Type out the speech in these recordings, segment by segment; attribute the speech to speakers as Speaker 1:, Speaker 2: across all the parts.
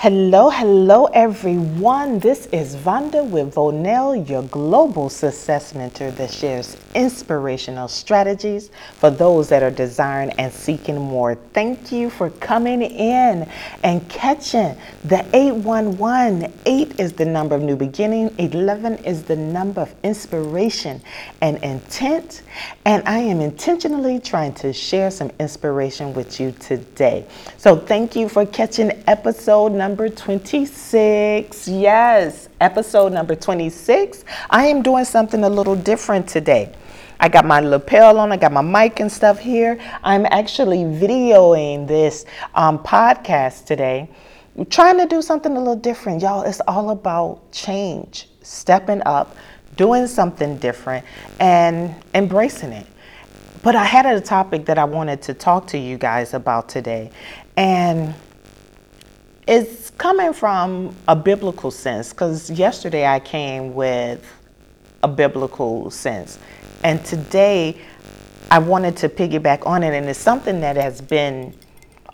Speaker 1: Hello, hello, everyone. This is Vonda with Vonell, your global success mentor that shares inspirational strategies for those that are desiring and seeking more. Thank you for coming in and catching the 811. 8 is the number of new beginning, 11 is the number of inspiration and intent. And I am intentionally trying to share some inspiration with you today. So, thank you for catching episode number number 26. Yes, episode number 26. I am doing something a little different today. I got my lapel on, I got my mic and stuff here. I'm actually videoing this um, podcast today, I'm trying to do something a little different. Y'all, it's all about change, stepping up, doing something different, and embracing it. But I had a topic that I wanted to talk to you guys about today. And it's coming from a biblical sense because yesterday I came with a biblical sense. And today I wanted to piggyback on it, and it's something that has been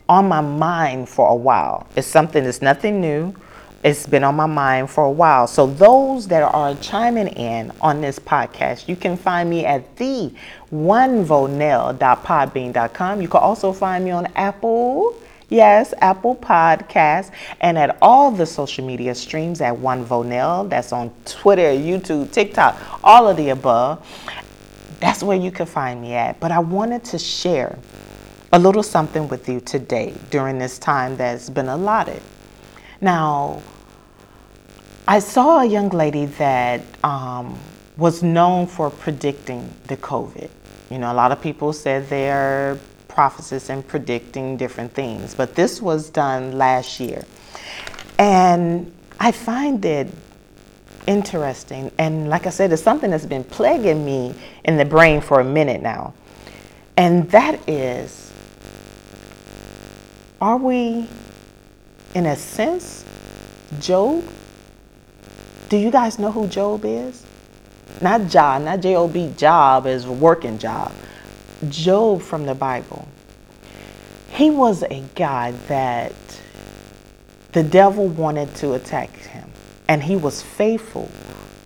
Speaker 1: on my mind for a while. It's something that's nothing new. It's been on my mind for a while. So those that are chiming in on this podcast, you can find me at the onevonell.podbean.com. You can also find me on Apple Yes, Apple Podcasts, and at all the social media streams at One Vonell. That's on Twitter, YouTube, TikTok, all of the above. That's where you can find me at. But I wanted to share a little something with you today during this time that's been allotted. Now, I saw a young lady that um, was known for predicting the COVID. You know, a lot of people said they're prophecies and predicting different things. But this was done last year. And I find it interesting. And like I said, it's something that's been plaguing me in the brain for a minute now. And that is are we, in a sense, Job? Do you guys know who Job is? Not Job, not J O B, job is working job. Job from the Bible. He was a guy that the devil wanted to attack him, and he was faithful,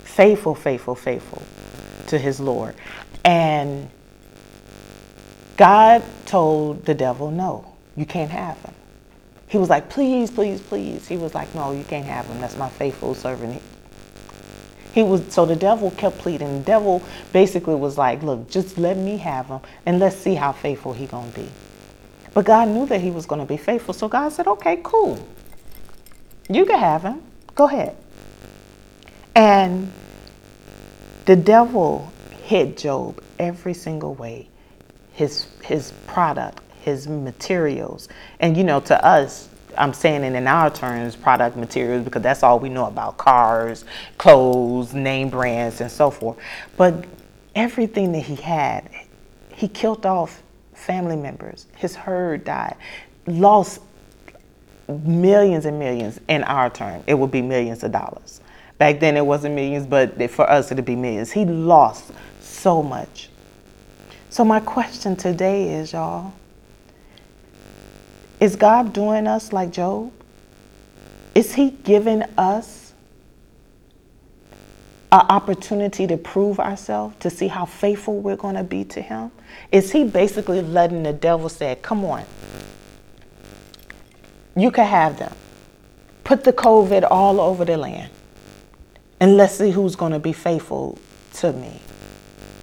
Speaker 1: faithful, faithful, faithful to his Lord. And God told the devil, No, you can't have him. He was like, Please, please, please. He was like, No, you can't have him. That's my faithful servant. He was so the devil kept pleading. The devil basically was like, "Look, just let me have him, and let's see how faithful he gonna be." But God knew that he was gonna be faithful, so God said, "Okay, cool. You can have him. Go ahead." And the devil hit Job every single way. His his product, his materials, and you know, to us, I'm saying it in our terms, product materials, because that's all we know about cars, clothes, name brands, and so forth. But everything that he had, he killed off family members. His herd died, lost millions and millions in our term. It would be millions of dollars. Back then it wasn't millions, but for us it'd be millions. He lost so much. So my question today is, y'all, is God doing us like Job? Is He giving us an opportunity to prove ourselves, to see how faithful we're going to be to Him? Is He basically letting the devil say, Come on, you can have them. Put the COVID all over the land, and let's see who's going to be faithful to me.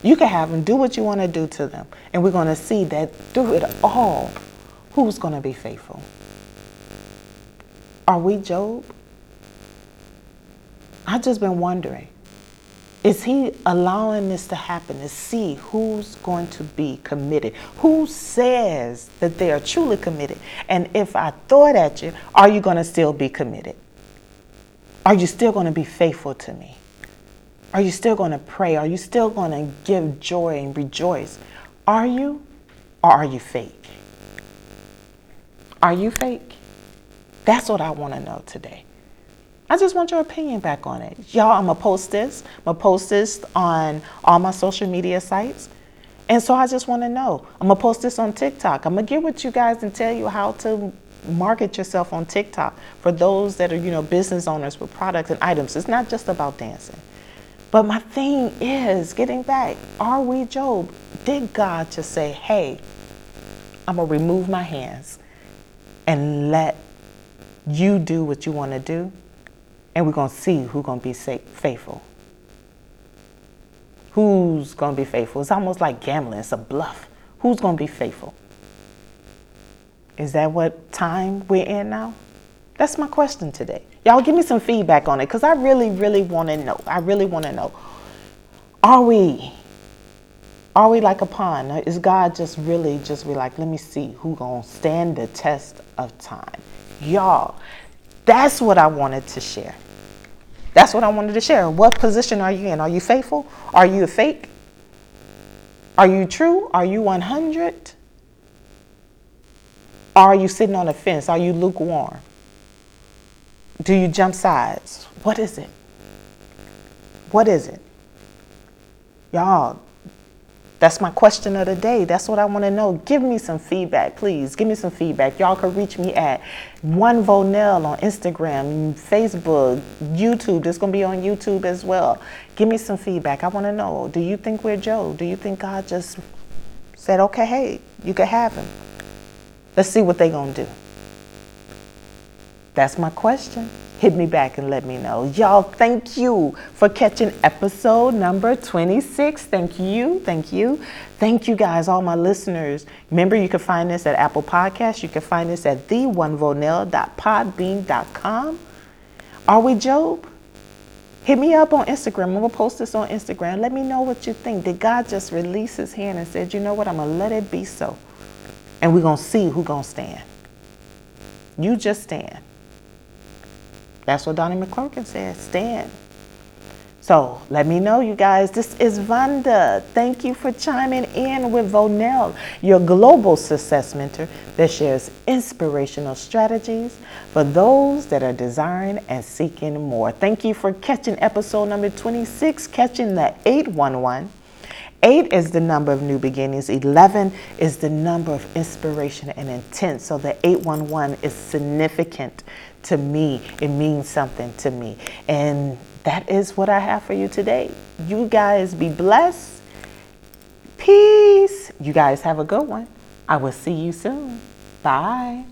Speaker 1: You can have them, do what you want to do to them, and we're going to see that through it all who's going to be faithful? Are we Job? I've just been wondering. Is he allowing this to happen to see who's going to be committed? Who says that they are truly committed? And if I throw it at you, are you going to still be committed? Are you still going to be faithful to me? Are you still going to pray? Are you still going to give joy and rejoice? Are you or are you fake? Are you fake? That's what I want to know today. I just want your opinion back on it. Y'all, I'm going to post this. I'm going to post this on all my social media sites. And so I just want to know. I'm going to post this on TikTok. I'm going to get with you guys and tell you how to market yourself on TikTok. For those that are, you know, business owners with products and items, it's not just about dancing. But my thing is getting back, are we Job? Did God just say, hey, I'm going to remove my hands and let you do what you want to do? And we're going to see who's going to be faithful. Who's going to be faithful? It's almost like gambling, it's a bluff. Who's going to be faithful? Is that what time we're in now? That's my question today. Y'all give me some feedback on it because I really, really want to know. I really want to know. Are we? Are we like a pond? Is God just really just be like, let me see who gonna stand the test of time? Y'all, that's what I wanted to share. That's what I wanted to share. What position are you in? Are you faithful? Are you a fake? Are you true? Are you 100? Are you sitting on a fence? Are you lukewarm? Do you jump sides? What is it? What is it? Y'all, that's my question of the day. That's what I want to know. Give me some feedback, please. Give me some feedback. Y'all can reach me at one Vonell on Instagram, Facebook, YouTube. This gonna be on YouTube as well. Give me some feedback. I want to know. Do you think we're Job? Do you think God just said, "Okay, hey, you can have him"? Let's see what they're going to do. That's my question. Hit me back and let me know. Y'all, thank you for catching episode number 26. Thank you. Thank you. Thank you guys, all my listeners. Remember, you can find this at Apple Podcasts. You can find this at the1vonell.podbean.com. Are we Job? Hit me up on Instagram. I'm going to post this on Instagram. Let me know what you think. Did God just release his hand and said, you know what? I'm going to let it be so and we're going to see who going to stand. You just stand. That's what Donnie McClurkin said, stand. So let me know, you guys. This is Vonda. Thank you for chiming in with Vonell, your global success mentor that shares inspirational strategies for those that are desiring and seeking more. Thank you for catching episode number 26, catching the 811 Eight is the number of new beginnings. 11 is the number of inspiration and intent. So the 811 is significant to me. It means something to me. And that is what I have for you today. You guys be blessed. Peace. You guys have a good one. I will see you soon. Bye.